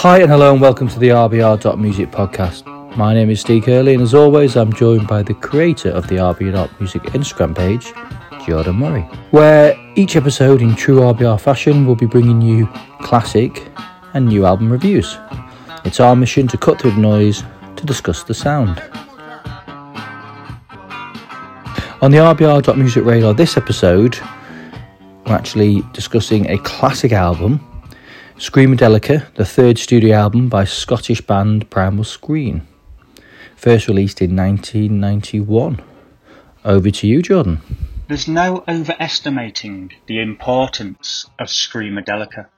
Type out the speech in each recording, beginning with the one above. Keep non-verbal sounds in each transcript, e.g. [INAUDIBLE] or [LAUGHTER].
Hi and hello and welcome to the RBR.music podcast. My name is Steve Curley and as always I'm joined by the creator of the RBR.music Instagram page, Jordan Murray, where each episode in true RBR fashion will be bringing you classic and new album reviews. It's our mission to cut through the noise to discuss the sound. On the RBR.music radar this episode, we're actually discussing a classic album Screamadelica, the third studio album by Scottish band Primal Scream, first released in 1991. Over to you, Jordan. There's no overestimating the importance of Screamadelica,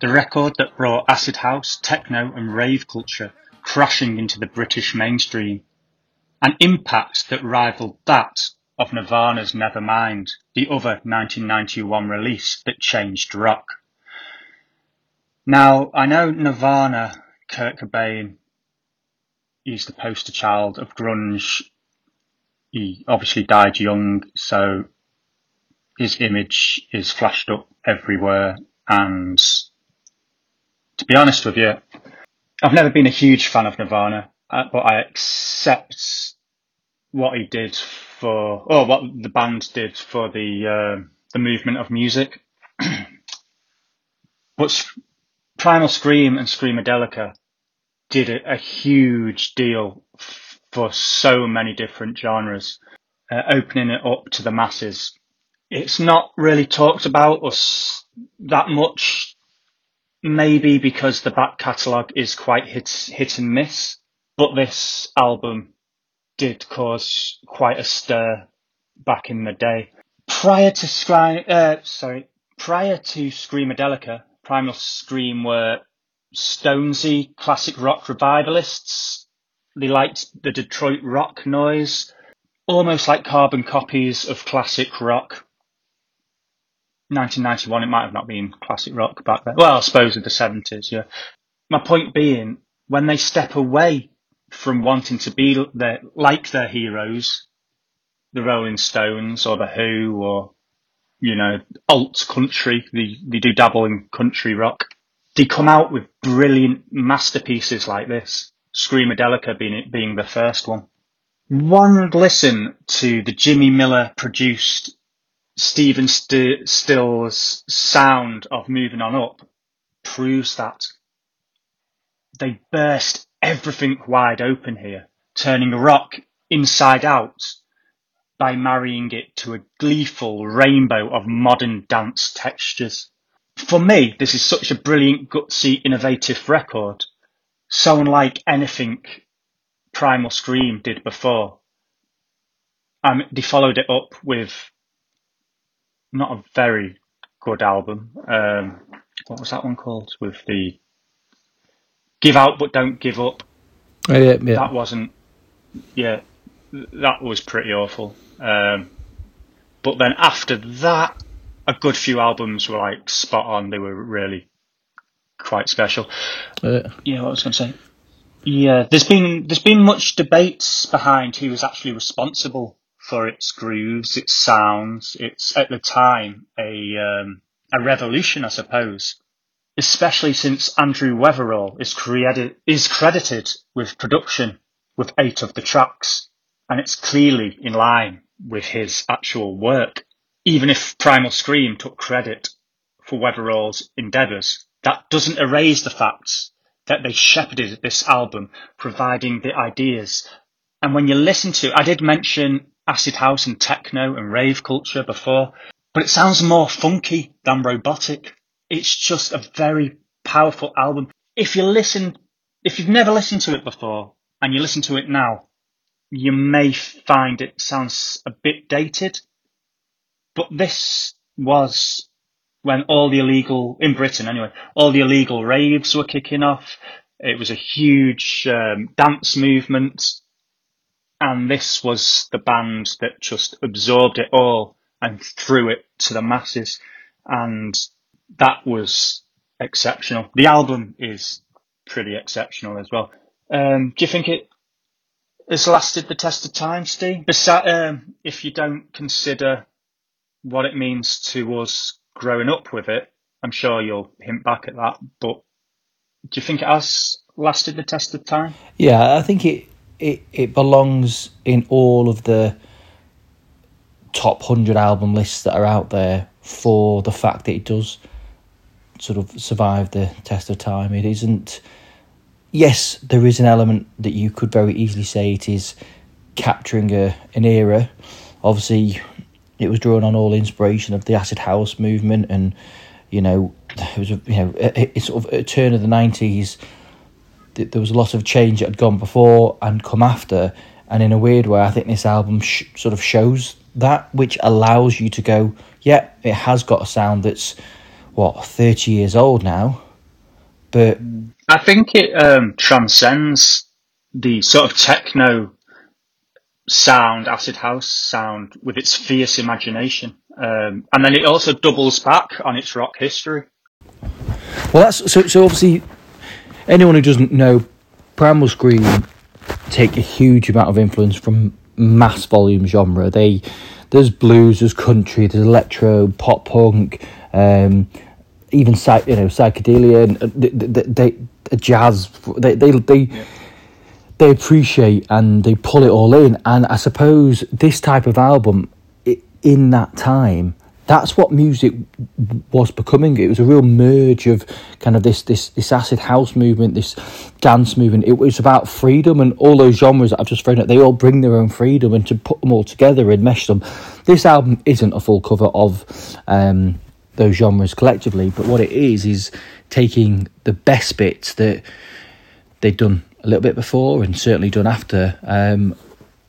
the record that brought acid house, techno, and rave culture crashing into the British mainstream, an impact that rivaled that of Nirvana's Nevermind, the other 1991 release that changed rock. Now, I know Nirvana, Kurt Cobain, he's the poster child of grunge. He obviously died young, so his image is flashed up everywhere. And to be honest with you, I've never been a huge fan of Nirvana, uh, but I accept what he did for, or what the band did for the uh, the movement of music. [CLEARS THROAT] but Primal Scream and Screamadelica did a, a huge deal f- for so many different genres, uh, opening it up to the masses. It's not really talked about us that much, maybe because the back catalogue is quite hit, hit and miss, but this album did cause quite a stir back in the day. Prior to Scry, uh, sorry, prior to Screamadelica, Primal Scream were Stonesy classic rock revivalists. They liked the Detroit rock noise, almost like carbon copies of classic rock. 1991, it might have not been classic rock back then. Well, I suppose in the 70s, yeah. My point being, when they step away from wanting to be their, like their heroes, the Rolling Stones or the Who or you know, alt country. They, they do dabble in country rock. They come out with brilliant masterpieces like this. Screamadelica being, being the first one. One listen to the Jimmy Miller produced Stephen St- Stills sound of Moving On Up proves that. They burst everything wide open here, turning rock inside out by marrying it to a gleeful rainbow of modern dance textures. For me, this is such a brilliant, gutsy, innovative record, so unlike anything Primal Scream did before. Um, they followed it up with not a very good album. Um, what was that one called? With the Give Out But Don't Give Up. Oh, yeah, yeah. That wasn't, yeah, that was pretty awful. Um, but then after that, a good few albums were like spot on. They were really quite special. Uh, Yeah, what I was going to say. Yeah, there's been there's been much debates behind who was actually responsible for its grooves, its sounds. It's at the time a um, a revolution, I suppose. Especially since Andrew Weatherall is credited is credited with production with eight of the tracks, and it's clearly in line with his actual work. Even if Primal Scream took credit for Weatherall's endeavours, that doesn't erase the facts that they shepherded this album, providing the ideas. And when you listen to I did mention acid house and techno and rave culture before, but it sounds more funky than robotic. It's just a very powerful album. If you listen, if you've never listened to it before and you listen to it now, you may find it sounds a bit dated, but this was when all the illegal, in Britain anyway, all the illegal raves were kicking off. It was a huge um, dance movement. And this was the band that just absorbed it all and threw it to the masses. And that was exceptional. The album is pretty exceptional as well. Um, do you think it has lasted the test of time, Steve? Besi- um, if you don't consider what it means to us growing up with it, I'm sure you'll hint back at that. But Do you think it has lasted the test of time? Yeah, I think it it it belongs in all of the top hundred album lists that are out there for the fact that it does sort of survive the test of time. It isn't. Yes, there is an element that you could very easily say it is capturing a an era. Obviously, it was drawn on all inspiration of the acid house movement, and you know, it was a, you know, it's sort of a turn of the nineties. There was a lot of change that had gone before and come after, and in a weird way, I think this album sh- sort of shows that, which allows you to go, yeah, it has got a sound that's what thirty years old now, but I think it um, transcends the sort of techno sound, acid house sound, with its fierce imagination, um, and then it also doubles back on its rock history. Well, that's so. So obviously, anyone who doesn't know, Primal Scream take a huge amount of influence from mass volume genre. They there's blues, there's country, there's electro, pop punk, um, even psych, you know psychedelia, and they, they, they jazz. They they they. Yeah they appreciate and they pull it all in. And I suppose this type of album, in that time, that's what music was becoming. It was a real merge of kind of this this this acid house movement, this dance movement. It was about freedom and all those genres that I've just thrown out. They all bring their own freedom, and to put them all together and mesh them. This album isn't a full cover of um, those genres collectively, but what it is is taking the best bits that they'd done a little bit before and certainly done after, um,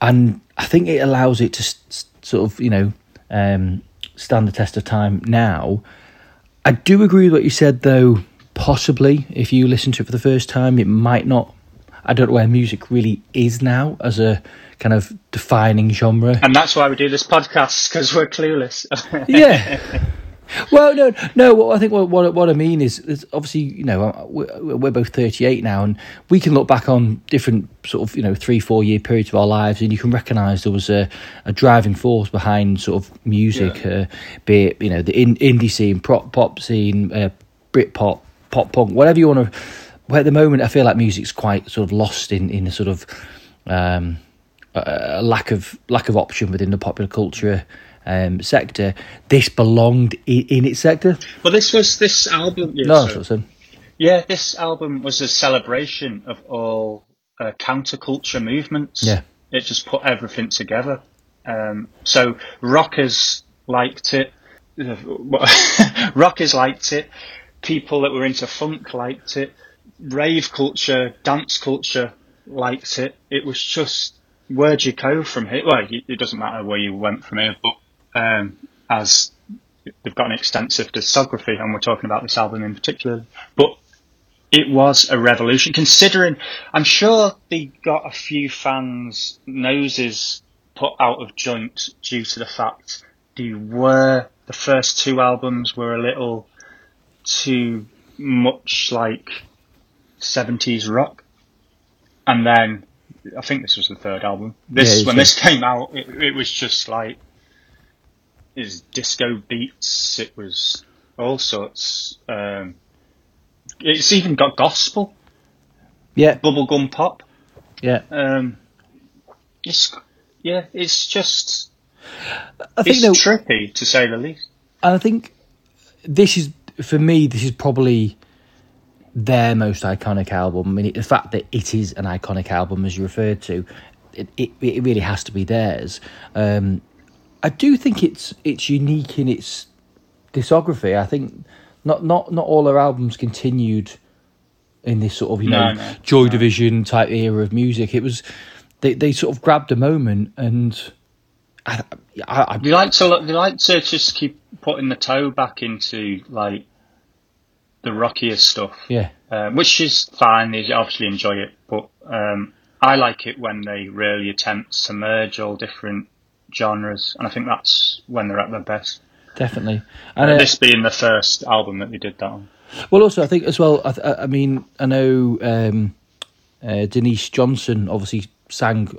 and I think it allows it to sort of you know. Um, stand the test of time now. I do agree with what you said, though. Possibly, if you listen to it for the first time, it might not. I don't know where music really is now as a kind of defining genre. And that's why we do this podcast because we're clueless. yeah. [LAUGHS] Well, no, no. I think what what, what I mean is, is obviously, you know, we're, we're, both thirty eight now, and we can look back on different sort of you know three four year periods of our lives, and you can recognise there was a, a driving force behind sort of music, yeah. uh, be it you know the in, indie scene, pop pop scene, uh, Brit pop, pop punk, whatever you want to. Where at the moment, I feel like music's quite sort of lost in in a sort of um, a lack of lack of option within the popular culture um, sector, this belonged in, in, its sector. Well, this was this album. Yeah, no, that's what Yeah, this album was a celebration of all uh, counterculture movements. Yeah, it just put everything together. Um, so rockers liked it. [LAUGHS] rockers liked it. People that were into funk liked it. Rave culture, dance culture liked it. It was just where'd you go from here? Well, it doesn't matter where you went from here, but um, as they've got an extensive discography, and we're talking about this album in particular. But it was a revolution, considering I'm sure they got a few fans' noses put out of joint due to the fact they were the first two albums were a little too much like 70s rock, and then I think this was the third album. This yeah, when this came out, it, it was just like is disco beats. It was all sorts. Um, it's even got gospel. Yeah. Bubblegum pop. Yeah. Um, it's yeah. It's just. I think it's trippy to say the least. And I think this is for me. This is probably their most iconic album. I mean, the fact that it is an iconic album, as you referred to, it, it, it really has to be theirs. Um, I do think it's it's unique in its discography. I think not not not all her albums continued in this sort of you know no, Joy no. Division type era of music. It was they they sort of grabbed a moment and. I, I, I, they like to they like to just keep putting the toe back into like the rockier stuff. Yeah, um, which is fine. They obviously enjoy it, but um, I like it when they really attempt to merge all different genres, and I think that's when they're at their best. Definitely, and uh, this being the first album that they did that on. Well, also I think as well. I, I mean, I know um, uh, Denise Johnson obviously sang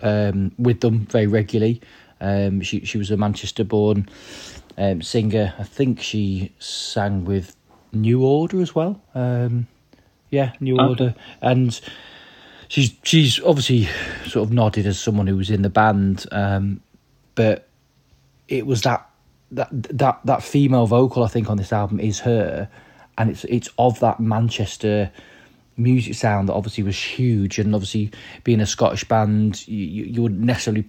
um, with them very regularly. Um, she she was a Manchester-born um, singer. I think she sang with New Order as well. Um, Yeah, New. Order, and she's she's obviously sort of nodded as someone who was in the band, um, but it was that that that that female vocal I think on this album is her, and it's it's of that Manchester music sound that obviously was huge, and obviously being a Scottish band, you you would necessarily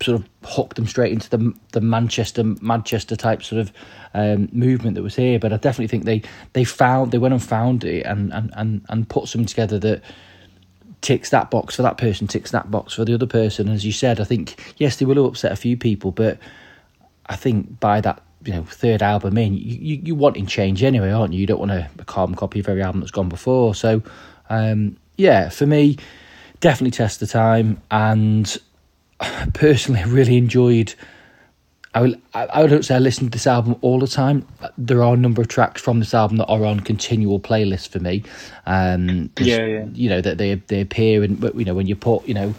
sort of hook them straight into the the Manchester Manchester type sort of um, movement that was here. But I definitely think they they found they went and found it and and and, and put something together that ticks that box for that person, ticks that box for the other person. As you said, I think yes, they will upset a few people, but I think by that you know third album in, you you, you wanting change anyway, aren't you? You don't want a, a carbon copy of every album that's gone before. So um, yeah, for me, definitely test the time and [SIGHS] personally really enjoyed. I will. I don't say I listen to this album all the time. There are a number of tracks from this album that are on continual playlists for me. Um, yeah, yeah. You know that they they appear and you know when you put you know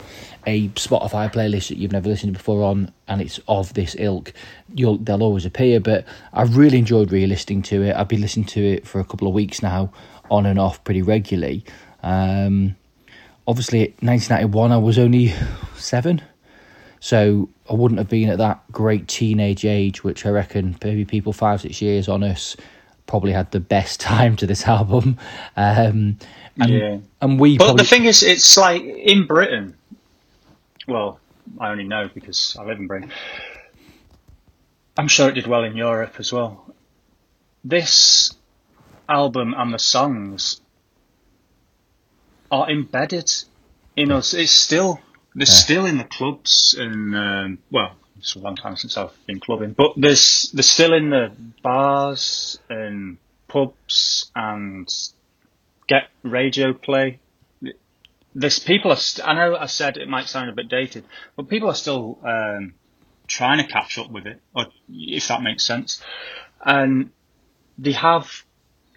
a Spotify playlist that you've never listened to before on, and it's of this ilk, you'll they'll always appear. But I've really enjoyed re-listening to it. I've been listening to it for a couple of weeks now, on and off pretty regularly. Um, obviously, 1991, I was only seven so I wouldn't have been at that great teenage age, which I reckon maybe people five, six years on us probably had the best [LAUGHS] time to this album. Um, and, yeah. and we. But probably... the thing is, it's like in Britain. Well, I only know because I live in Britain. I'm sure it did well in Europe as well. This album and the songs are embedded in us. It's still they're yeah. still in the clubs, and um, well, it's a long time since I've been clubbing, but there's they're still in the bars and pubs and get radio play. There's people are. St- I know I said it might sound a bit dated, but people are still um, trying to catch up with it, or if that makes sense. And they have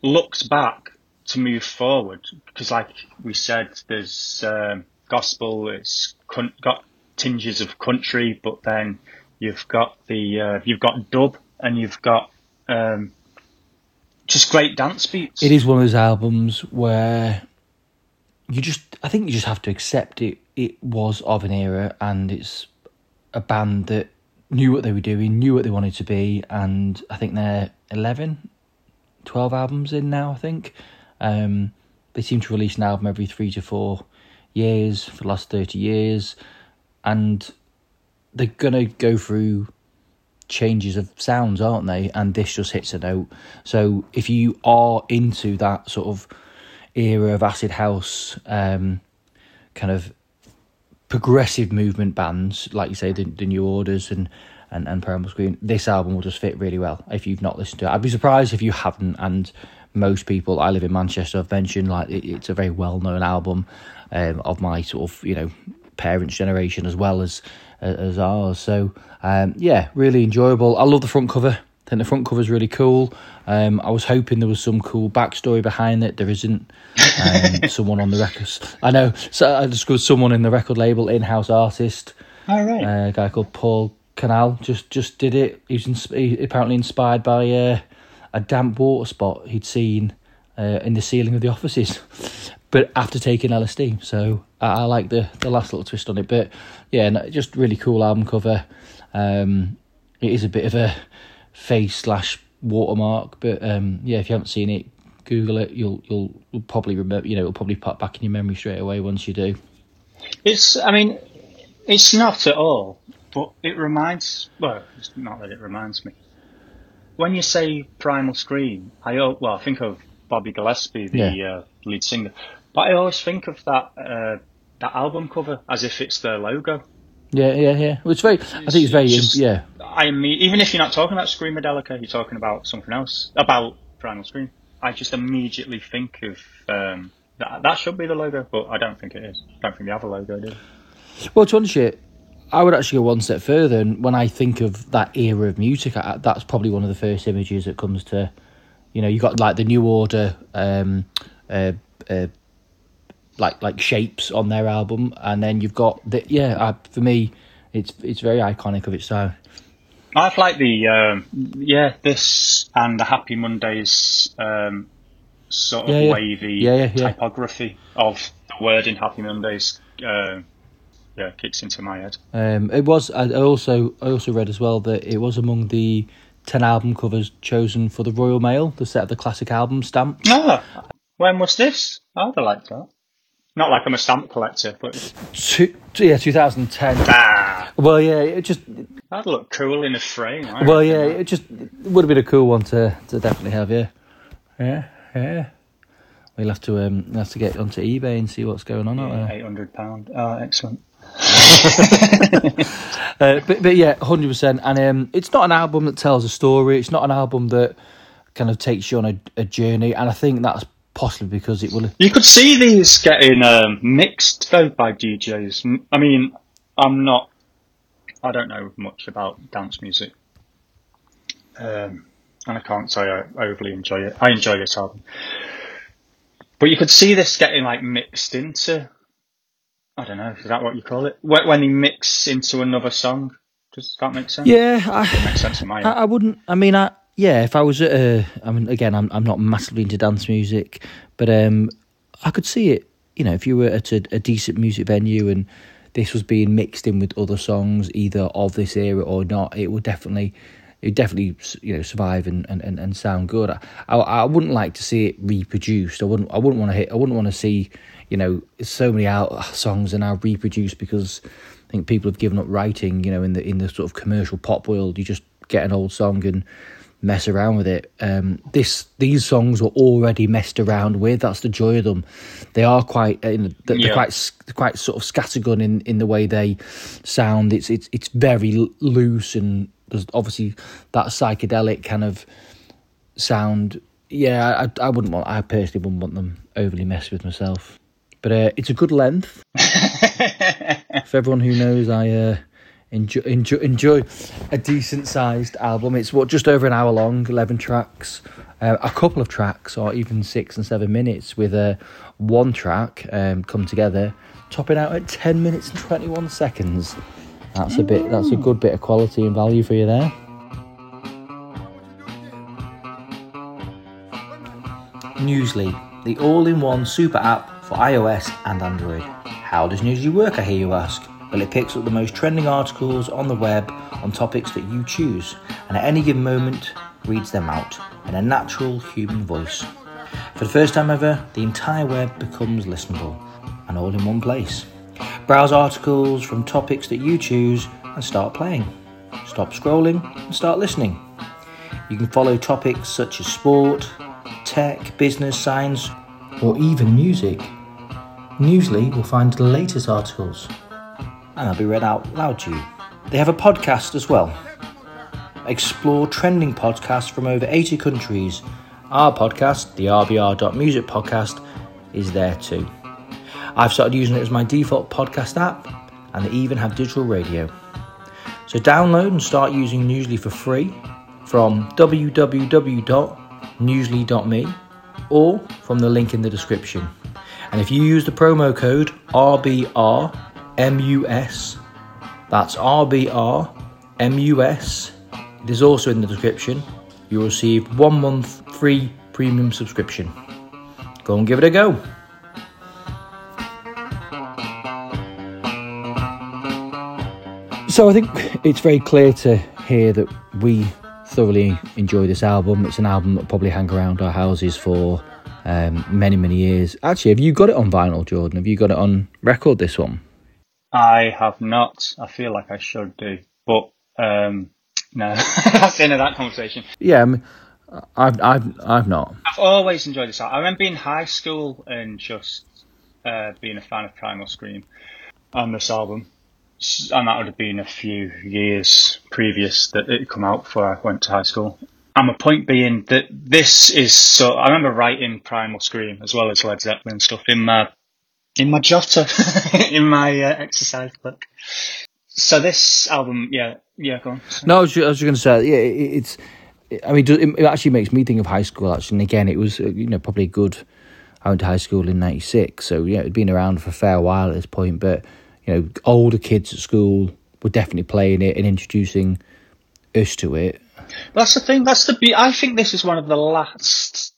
looked back to move forward because, like we said, there's um, gospel. It's got tinges of country, but then you've got the uh, you've got dub and you've got um, just great dance beats. It is one of those albums where you just I think you just have to accept it. It was of an era, and it's a band that knew what they were doing, knew what they wanted to be, and I think they're 11, 12 albums in now. I think um, they seem to release an album every three to four years, for the last 30 years, and they're going to go through changes of sounds, aren't they? And this just hits a note. So if you are into that sort of era of acid house, um, kind of progressive movement bands, like you say, the, the New Orders and and, and Primal Scream, this album will just fit really well if you've not listened to it. I'd be surprised if you haven't, and most people, I live in Manchester, I've mentioned, like it, it's a very well known album um, of my sort of you know parents' generation as well as as ours. So um, yeah, really enjoyable. I love the front cover. I think the front cover is really cool. Um, I was hoping there was some cool backstory behind it. There isn't. Um, [LAUGHS] someone on the records. I know. So I discovered someone in the record label, in-house artist. All right. Uh, a guy called Paul Cannell just just did it. He was ins- he apparently inspired by uh, a damp water spot he'd seen uh, in the ceiling of the offices but after taking LSD. So I, I, like the the last little twist on it. But yeah, no, just really cool album cover. Um, it is a bit of a face slash watermark, but um, yeah, if you haven't seen it, Google it. You'll you'll, you'll probably remember. You know, it'll probably pop back in your memory straight away once you do. It's. I mean, it's not at all. But it reminds. Well, it's not that it reminds me. When you say Primal Scream, I well, I think of Bobby Gillespie, the yeah. uh, lead singer. But I always think of that uh, that album cover as if it's their logo. Yeah, yeah, yeah. Well, it's very. It's, I think it's very. Just, yeah. I mean, even if you're not talking about Screamadelica, you're talking about something else about Primal Scream. I just immediately think of um, that. That should be the logo, but I don't think it is. I don't think they have a logo, do Well, to honest you, I would actually go one step further, and when I think of that era of music, I, that's probably one of the first images that comes to. You know, you got like the New Order, um, uh, uh, like like shapes on their album, and then you've got the yeah. Uh, for me, it's it's very iconic of its time. I've liked the um, yeah this and the Happy Mondays um, sort of Yeah, yeah. wavy Yeah, typography of the word in Happy Mondays. Uh, yeah, kicks into my head. Um, it was. I I also I also read as well that it was among the ten album covers chosen for the Royal Mail, the set of the classic album stamp. Ah, when was this? I'd have liked that. Not like I'm a stamp collector, but Two, yeah, two thousand ten. ah, Well, yeah, it just that'd look cool in a frame. I well, yeah, that. it just would have been a cool one to to definitely have. Yeah, yeah, yeah. We'll have to um have to get onto eBay and see what's going on out there. eight hundred pound. Ah, excellent. [LAUGHS] Uh, but but yeah, hundred percent. And um, it's not an album that tells a story. It's not an album that kind of takes you on a, a journey. And I think that's possibly because it will. You could see these getting um, mixed though by DJs. I mean, I'm not. I don't know much about dance music, um, and I can't say I overly enjoy it. I enjoy this album, but you could see this getting like mixed into. I don't know. Is that what you call it? When when they mix into another song, does that make sense? Yeah, I, makes sense in my I. I wouldn't. I mean, I yeah. If I was at a, I mean, again, I'm I'm not massively into dance music, but um, I could see it. You know, if you were at a, a decent music venue and this was being mixed in with other songs, either of this era or not, it would definitely. It definitely, you know, survive and, and, and, and sound good. I, I I wouldn't like to see it reproduced. I wouldn't. I wouldn't want to hit. I wouldn't want to see, you know, so many out songs are now reproduced because I think people have given up writing. You know, in the in the sort of commercial pop world, you just get an old song and mess around with it. Um, this these songs were already messed around with. That's the joy of them. They are quite uh, they're Yeah. quite quite sort of scattergun in, in the way they sound. It's it's it's very loose and there's obviously that psychedelic kind of sound. Yeah, I I wouldn't want. I personally wouldn't want them overly messed with myself. But uh, it's a good length. [LAUGHS] For everyone who knows, I uh, enjoy, enjoy enjoy a decent sized album. It's what just over an hour long, eleven tracks, uh, a couple of tracks, or even six and seven minutes, with uh, one track um, come together, topping out at ten minutes and twenty one seconds. That's a bit. That's a good bit of quality and value for you there. Newsly, the all in one super app for iOS and Android. How does Newsly work, I hear you ask? Well, it picks up the most trending articles on the web on topics that you choose, and at any given moment, reads them out in a natural human voice. For the first time ever, the entire web becomes listenable and all in one place. Browse articles from topics that you choose and start playing. Stop scrolling and start listening. You can follow topics such as sport, tech, business, science, or even music. Newsly will find the latest articles and they'll be read out loud to you. They have a podcast as well. Explore trending podcasts from over 80 countries. Our podcast, the RBR.music podcast, is there too. I've started using it as my default podcast app, and they even have digital radio. So download and start using Newsly for free from www.newsly.me or from the link in the description. And if you use the promo code RBRMUS, that's RBRMUS, it is also in the description, you'll receive one month free premium subscription. Go and give it a go. So I think it's very clear to hear that we thoroughly enjoy this album. It's an album that probably hang around our houses for um, many, many years. Actually, have you got it on vinyl, Jordan? Have you got it on record? This one? I have not. I feel like I should do, but um, no. [LAUGHS] That's the end of that conversation. Yeah, I mean, I've, I've, I've not. I've always enjoyed this album. I remember being in high school and just uh, being a fan of Primal Scream on this album. And that would have been a few years previous that it come out before I went to high school. And my point being that this is so. I remember writing Primal Scream as well as Led Zeppelin stuff in my in my jotter [LAUGHS] in my uh, exercise book. So this album, yeah, yeah, go on. No, I was, I was just going to say, yeah, it, it's. I mean, it actually makes me think of high school. Actually, and again, it was uh, you know probably good. I went to high school in '96, so yeah, it'd been around for a fair while at this point. But you know, older kids at school were definitely playing it and introducing us to it. That's the thing. That's the. Be- I think this is one of the last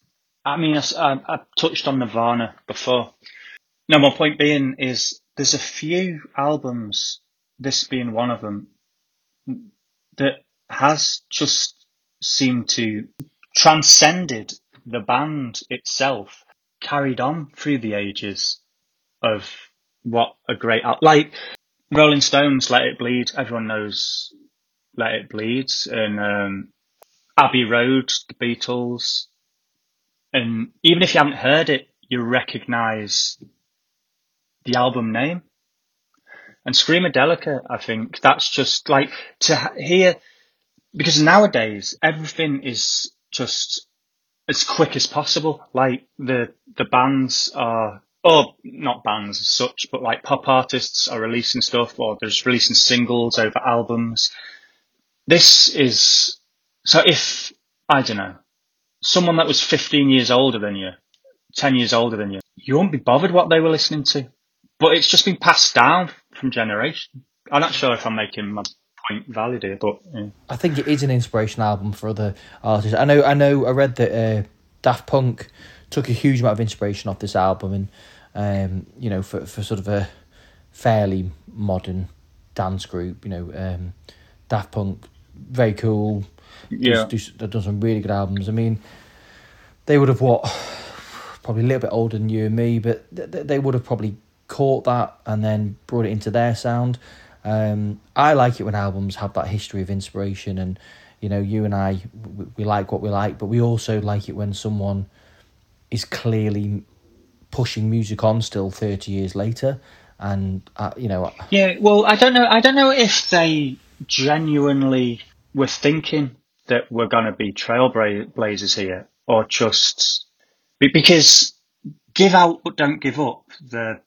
I mean, I, I touched on Nirvana before. No, my point being is there's a few albums, this being one of them, that has just seemed to transcended the band itself, carried on through the ages of what a great al- like Rolling Stones, Let It Bleed. Everyone knows Let It Bleed, and um, Abbey Road, the Beatles, and even if you haven't heard it, you recognise the album name. And Screamadelica, I think that's just like to hear because nowadays everything is just as quick as possible. Like the the bands are or not bands as such, but like pop artists are releasing stuff or they're just releasing singles over albums. This is so if I don't know someone that was 15 years older than you, 10 years older than you, you won't be bothered what they were listening to. But it's just been passed down from generation. I'm not sure if I'm making my point valid here, but yeah. I think it is an inspiration album for other artists. I know, I know, I read that uh, Daft Punk took a huge amount of inspiration off this album, and um, you know, for for sort of a fairly modern dance group, you know, um, Daft Punk, very cool. Yeah. Does, do, done some really good albums. I mean, they would have what, probably a little bit older than you and me, but th- they would have probably caught that and then brought it into their sound. Um, I like it when albums have that history of inspiration, and you know, you and I, we, we like what we like, but we also like it when someone is clearly pushing music on still 30 years later and uh, you know yeah well i don't know i don't know if they genuinely were thinking that we're going to be trailblazers here or just because give out but don't give up the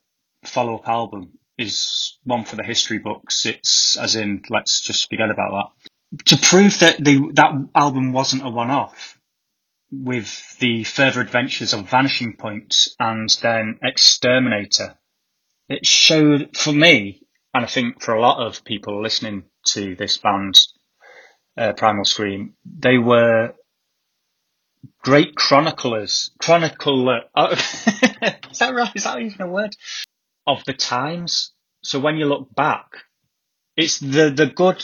follow-up album is one for the history books it's as in let's just forget about that to prove that the that album wasn't a one-off with the further adventures of Vanishing Point and then Exterminator, it showed for me, and I think for a lot of people listening to this band, uh, Primal Scream, they were great chroniclers. Chronicler, oh, [LAUGHS] is that right? Is that even a word? Of the times. So when you look back, it's the the good.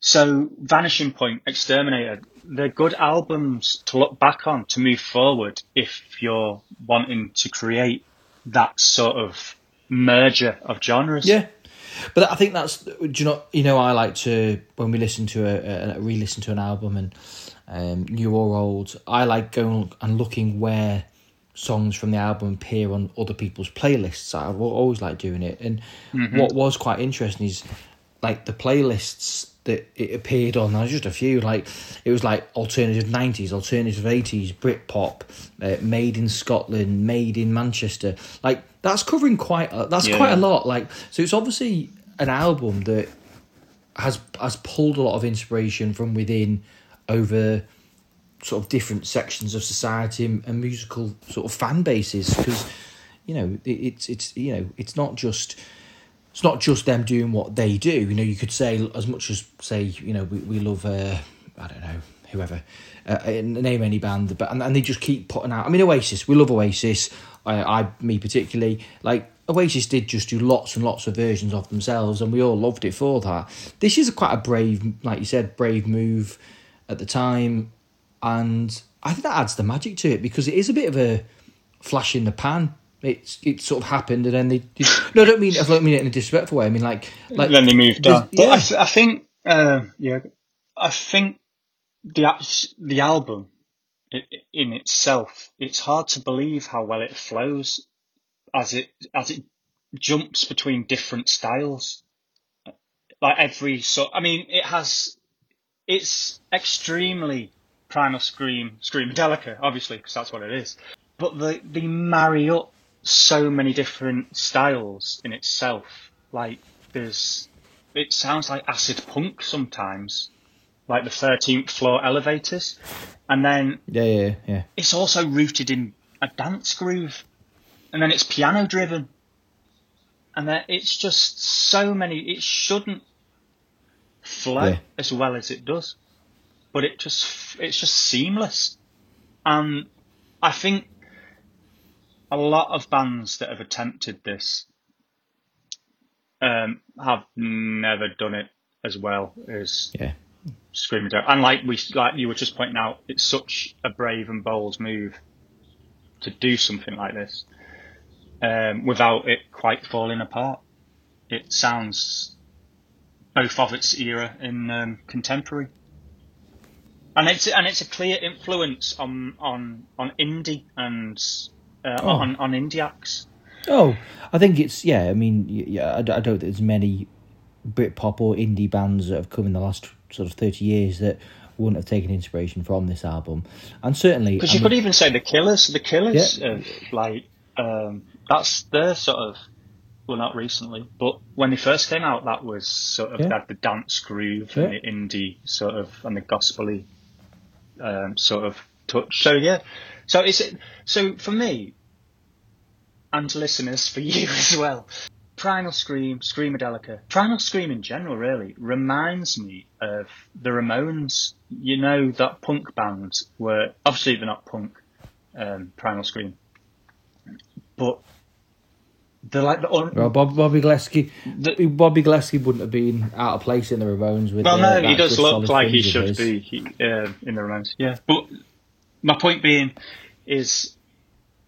So Vanishing Point, Exterminator, they're good albums to look back on to move forward if you're wanting to create that sort of merger of genres. Yeah. But I think that's do you know you know I like to when we listen to a, a re-listen to an album and um, new or old I like going and looking where songs from the album appear on other people's playlists. I always like doing it. And mm-hmm. what was quite interesting is like the playlists that it appeared on. There's just a few. Like it was like alternative nineties, alternative eighties, Britpop, uh, made in Scotland, made in Manchester. Like that's covering quite. A, that's yeah. quite a lot. Like so, it's obviously an album that has has pulled a lot of inspiration from within over sort of different sections of society and, and musical sort of fan bases because you know it, it's it's you know it's not just it's not just them doing what they do. You know, you could say as much as say, you know, we, we love uh, I don't know whoever uh, uh, name any band, but and, and they just keep putting out. I mean, Oasis, we love Oasis. I, I me particularly like Oasis did just do lots and lots of versions of themselves, and we all loved it for that. This is quite a brave, like you said, brave move at the time, and I think that adds the magic to it because it is a bit of a flash in the pan it's it sort of happened, and then they. Did, no, I don't mean I don't mean it in a disrespectful way. I mean like like then they moved on. But I, th- I think uh, yeah, I think the the album in itself, it's hard to believe how well it flows as it as it jumps between different styles. Like every so, I mean, it has. It's extremely Primal Scream, Scream Screamadelica, obviously, because that's what it is. But they they marry up so many different styles in itself. Like there's, it sounds like acid punk sometimes, like the Thirteenth Floor Elevators, and then yeah, yeah, yeah. It's also rooted in a dance groove, and then it's piano driven, and then it's just so many. It shouldn't flow yeah. as well as it does, but it just it's just seamless, and I think a lot of bands that have attempted this um, have never done it as well as Yeah. Screaming Down. And like we, like you were just pointing out, it's such a brave and bold move to do something like this um, without it quite falling apart. It sounds both of its era in um, contemporary, and it's and it's a clear influence on on on indie and uh, Oh. on on indie acts. Oh, I think it's yeah. I mean, yeah. I, I don't think there's many Britpop or indie bands that have come in the last sort of thirty years that wouldn't have taken inspiration from this album, and certainly Because you mean- could even say the Killers. The Killers, uh, like um, that's their sort of well, not recently, but when they first came out, that was sort of Yeah. had the dance groove Yeah. and the indie sort of and the gospely um, sort of touch. So yeah, so it's so for me and listeners for you [LAUGHS] as well. Primal Scream, Screamadelica, Primal Scream in general really reminds me of the Ramones. You know that punk band were obviously they're not punk, um, Primal Scream, but they're like the un- Well, Bob, Bobby Gillespie, The- Bobby Gillespie wouldn't have been out of place in the Ramones with. Well, no, he does look like he should his. be he, uh, in the Ramones. Yeah, but my point being is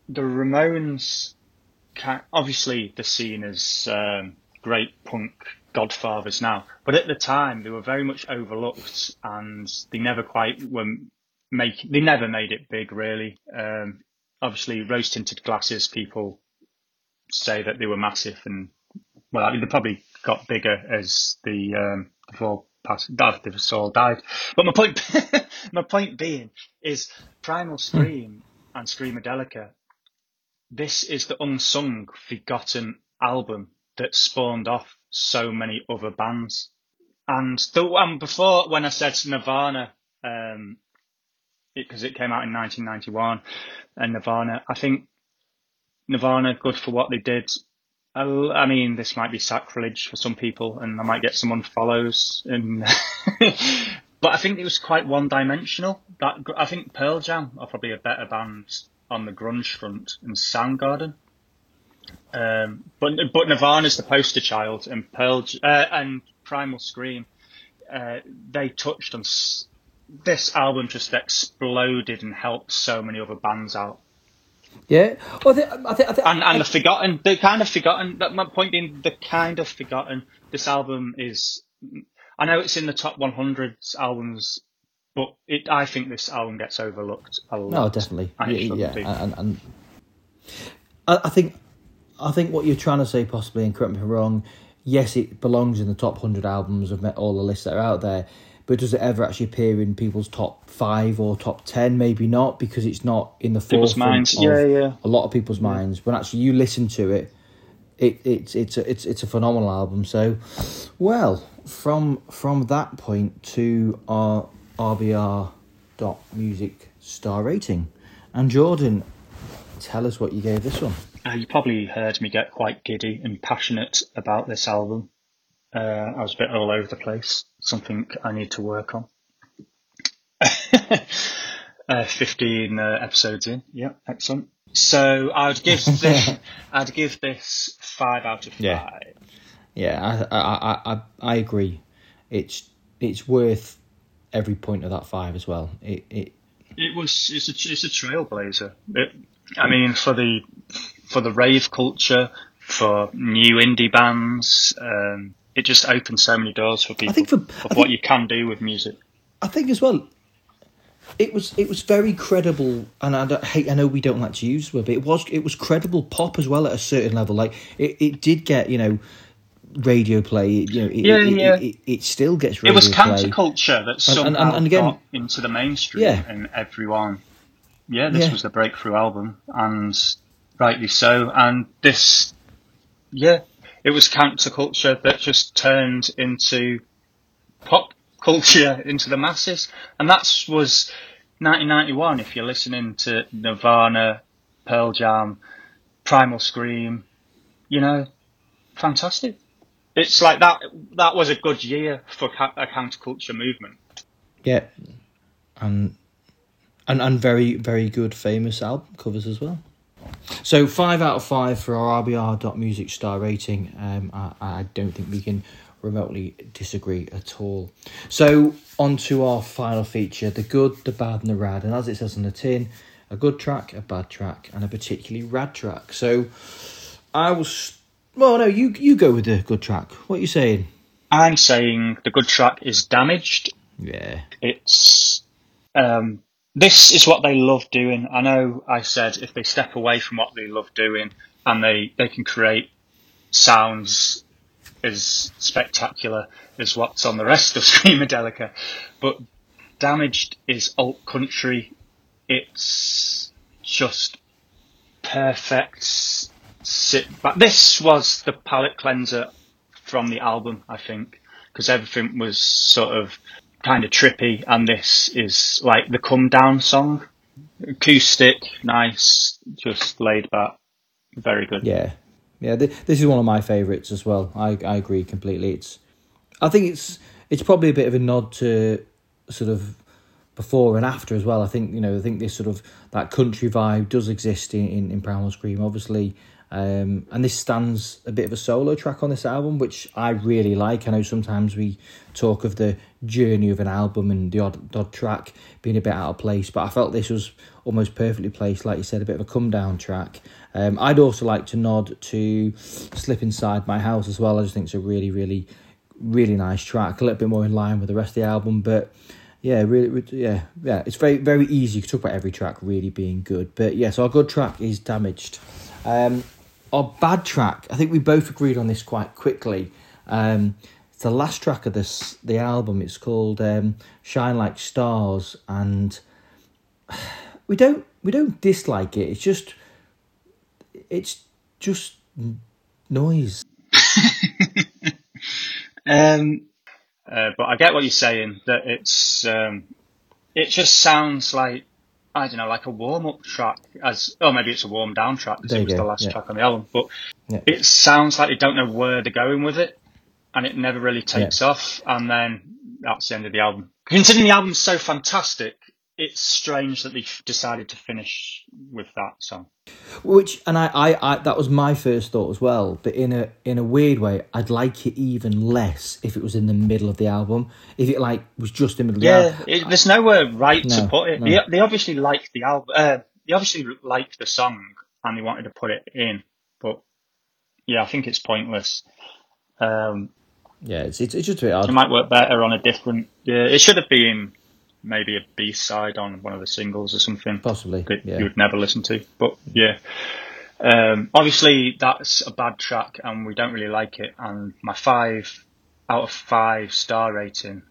the Ramones. Can, obviously, they're seen as um, great punk godfathers now, but at the time they were very much overlooked, and they never quite were make. They never made it big, really. Um, obviously, rose tinted glasses. People say that they were massive, and well, I mean, they probably got bigger as the um, all passed. They've died. But my point, [LAUGHS] my point being, is Primal Scream and Screamadelica. This is the unsung, forgotten album that spawned off so many other bands. And the and before when I said Nirvana, um, because it, came out in 1991, and Nirvana, I think Nirvana good for what they did. I, I mean, this might be sacrilege for some people, and I might get some unfollows. And [LAUGHS] but I think it was quite one-dimensional. That I think Pearl Jam are probably a better band on the grunge front than Soundgarden. Um, but but Nirvana's the poster child, and Pearl uh, and Primal Scream. Uh, they touched on s- this album just exploded and helped so many other bands out Yeah. Well, I think, I think, I think, and and the forgotten, the kind of forgotten. That my point being, the kind of forgotten. This album is. I know it's in the top 100 albums, but it. I think this album gets overlooked a lot. No, definitely. And Yeah, yeah. be. And, and I, I think, I think what you're trying to say, possibly, and correct me if I'm wrong. Yes, it belongs in the top hundred albums of all the lists that are out there, but does it ever actually appear in people's top five or top ten? Maybe not, because it's not in the People's forefront minds. of Yeah, yeah. a lot of people's minds. When actually you listen to it, it it's it's a, it's it's a phenomenal album. So, well, from from that point to our RBR dot music star rating, and Jordan, tell us what you gave this one. Uh, you probably heard me get quite giddy and passionate about this album. Uh, I was a bit all over the place. Something I need to work on. [LAUGHS] uh, Fifteen uh, episodes in. Yeah, excellent. So I'd give [LAUGHS] this. I'd give this five out of five. Yeah. Yeah, I I, I, I, I agree. It's it's worth every point of that five as well. It it It was. It's a. It's a trailblazer. It, I mean, for the for the rave culture, for new indie bands, um, it just opens so many doors for people I think for- of I what think- you can do with music. I think as well. It was it was very credible, and I hate. I know we don't like to use the word, but it was it was credible pop as well at a certain level. Like it, it did get you know radio play. You know, it, Yeah, it, yeah. It, it, it still gets It was counterculture that and- somehow and- and again- got into the mainstream, Yeah. and everyone. Yeah, this Yeah. was the breakthrough album, and rightly so. And this, yeah, it was counterculture that just turned into pop culture into the masses, and that was 1991. If you're listening to Nirvana, Pearl Jam, Primal Scream, you know, fantastic. It's like that. That was a good year for a counterculture movement. Yeah, and and and very very good famous album covers as well. So five out of five for our RBR.music star rating. Um, I, I don't think we can remotely disagree at all. So on to our final feature: the good, the bad, and the rad. And as it says on the tin, a good track, a bad track, and a particularly rad track. So I was. Well, no, you you go with the good track. What are you saying? I'm saying the good track is damaged. Yeah. It's um, this is what they love doing. I know I said if they step away from what they love doing and they, they can create sounds as spectacular as what's on the rest of [LAUGHS] Screamadelica, but Damaged is alt country. It's just perfect. Sit But This was the palate cleanser from the album, I think, because everything was sort of kind of trippy, and this is like the come down song. Acoustic, nice, just laid back, very good. Yeah, yeah. Th- this is one of my favourites as well. I I agree completely. It's, I think it's it's probably a bit of a nod to sort of before and after as well. I think you know I think this sort of that country vibe does exist in in, in Scream. Obviously, um, and this stands a bit of a solo track on this album, which I really like. I know sometimes we talk of the journey of an album and the odd, odd track being a bit out of place, but I felt this was almost perfectly placed, like you said, a bit of a come down track. Um, I'd also like to nod to Slip Inside My House as well. I just think it's a really, really, really nice track, a little bit more in line with the rest of the album, but yeah, really, yeah, yeah. It's very, very easy to talk about every track really being good, but yeah, so our good track is damaged. Um, our bad track, I think we both agreed on this quite quickly. Um, it's the last track of this the album. It's called um, "Shine Like Stars," and [SIGHS] we don't we don't dislike it. It's just it's just noise. [LAUGHS] um, uh, but I get what you're saying. That it's um, it just sounds like I don't know, like a warm up track, as oh maybe it's a warm down track because it was go. the last yeah. track on the album. But yeah. it sounds like they don't know where they're going with it, and it never really takes yeah. off. And then that's the end of the album. Considering the album's so fantastic, it's strange that they decided to finish with that song. Which and I, I, I, that was my first thought as well. But in a in a weird way, I'd like it even less if it was in the middle of the album. If it like was just in the middle. Yeah, the it, there's nowhere right no, to put it. No. They, they obviously liked the album. Uh, they obviously liked the song and they wanted to put it in. But yeah, I think it's pointless. Um, yeah, it's, it's, it's just a bit odd. It might work better on a different. Yeah, it should have been maybe a B side on one of the singles or something. Possibly. That yeah. you would never listen to. But yeah. Um, obviously, that's a bad track and we don't really like it. And my five out of five star rating,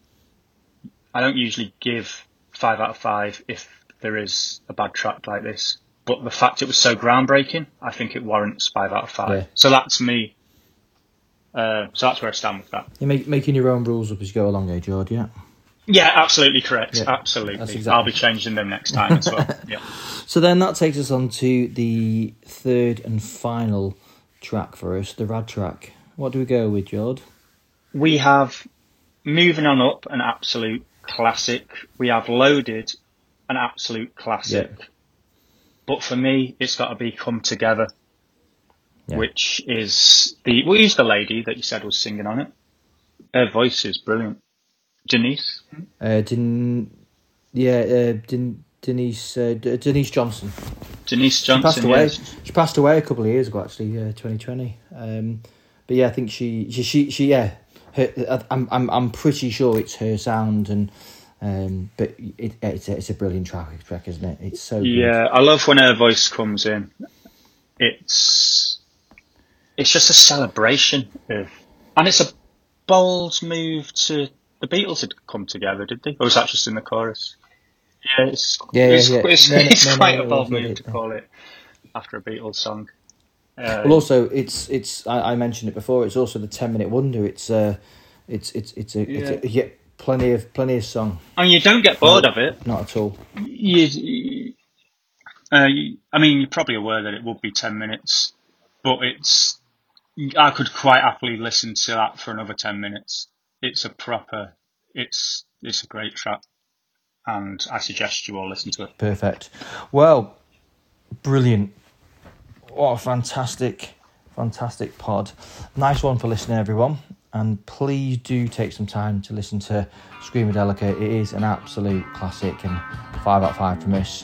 I don't usually give five out of five if there is a bad track like this. But the fact it was so groundbreaking, I think it warrants five out of five. Yeah. So that's me. Uh, so that's where I stand with that. You're make, making your own rules up as you go along, eh, George? Yeah. Yeah, absolutely correct. Yeah, absolutely. Exactly. I'll be changing them next time as well. [LAUGHS] Yeah. So then that takes us on to the third and final track for us, the rad track. What do we go with, Jord? We have Moving On Up, an absolute classic. We have Loaded, an absolute classic. Yeah. But for me, it's got to be Come Together, yeah. which is the. Well, who's the lady that you said was singing on it? Her voice is brilliant. Denise? Uh, Den- yeah, uh, Den- Denise uh, D- Denise Johnson. Denise Johnson. She passed away. Yes. She passed away a couple of years ago, actually, uh, 2020. Um, but yeah, I think she she she, she yeah. Her, I'm I'm I'm pretty sure it's her sound and. Um, but it, it's a, it's a brilliant track, track, isn't it? It's so. Yeah, good. I love when her voice comes in. It's it's just a celebration of, and it's a bold move to the Beatles had come together, did they? Or was that just in the chorus? Yeah, it's, yeah, it's, yeah. it's, no, it's no, quite no, a bold move to call it after a Beatles song. Um, well, also it's it's I, I, mentioned it before. It's also the ten minute wonder. It's uh, it's it's it's a, yeah. it's a yeah, plenty of plenty of song. And you don't get bored of it. Not at all. You, uh, you, I mean, you're probably aware that it would be ten minutes, but it's I could quite happily listen to that for another ten minutes it's a proper, it's it's a great track. and I suggest you all listen to it. Perfect. Well, brilliant. What a fantastic, fantastic pod. Nice one for listening, everyone. And please do take some time to listen to Screamadelica. It is an absolute classic and five out of five from us.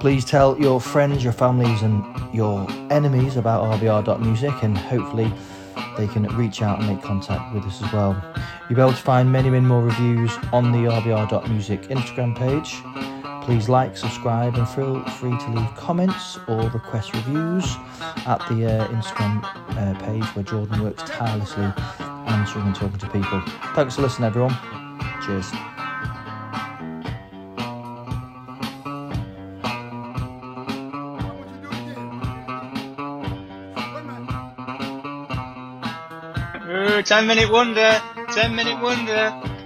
Please tell your friends, your families, and your enemies about rbr.music, and hopefully they can reach out and make contact with us as well. You'll be able to find many, many more reviews on the rbr.music Instagram page. Please like, subscribe, and feel free to leave comments or request reviews at the uh, Instagram uh, page where Jordan works tirelessly answering and talking to people. Thanks for listening, everyone. Cheers. 10 minute wonder, 10 minute wonder.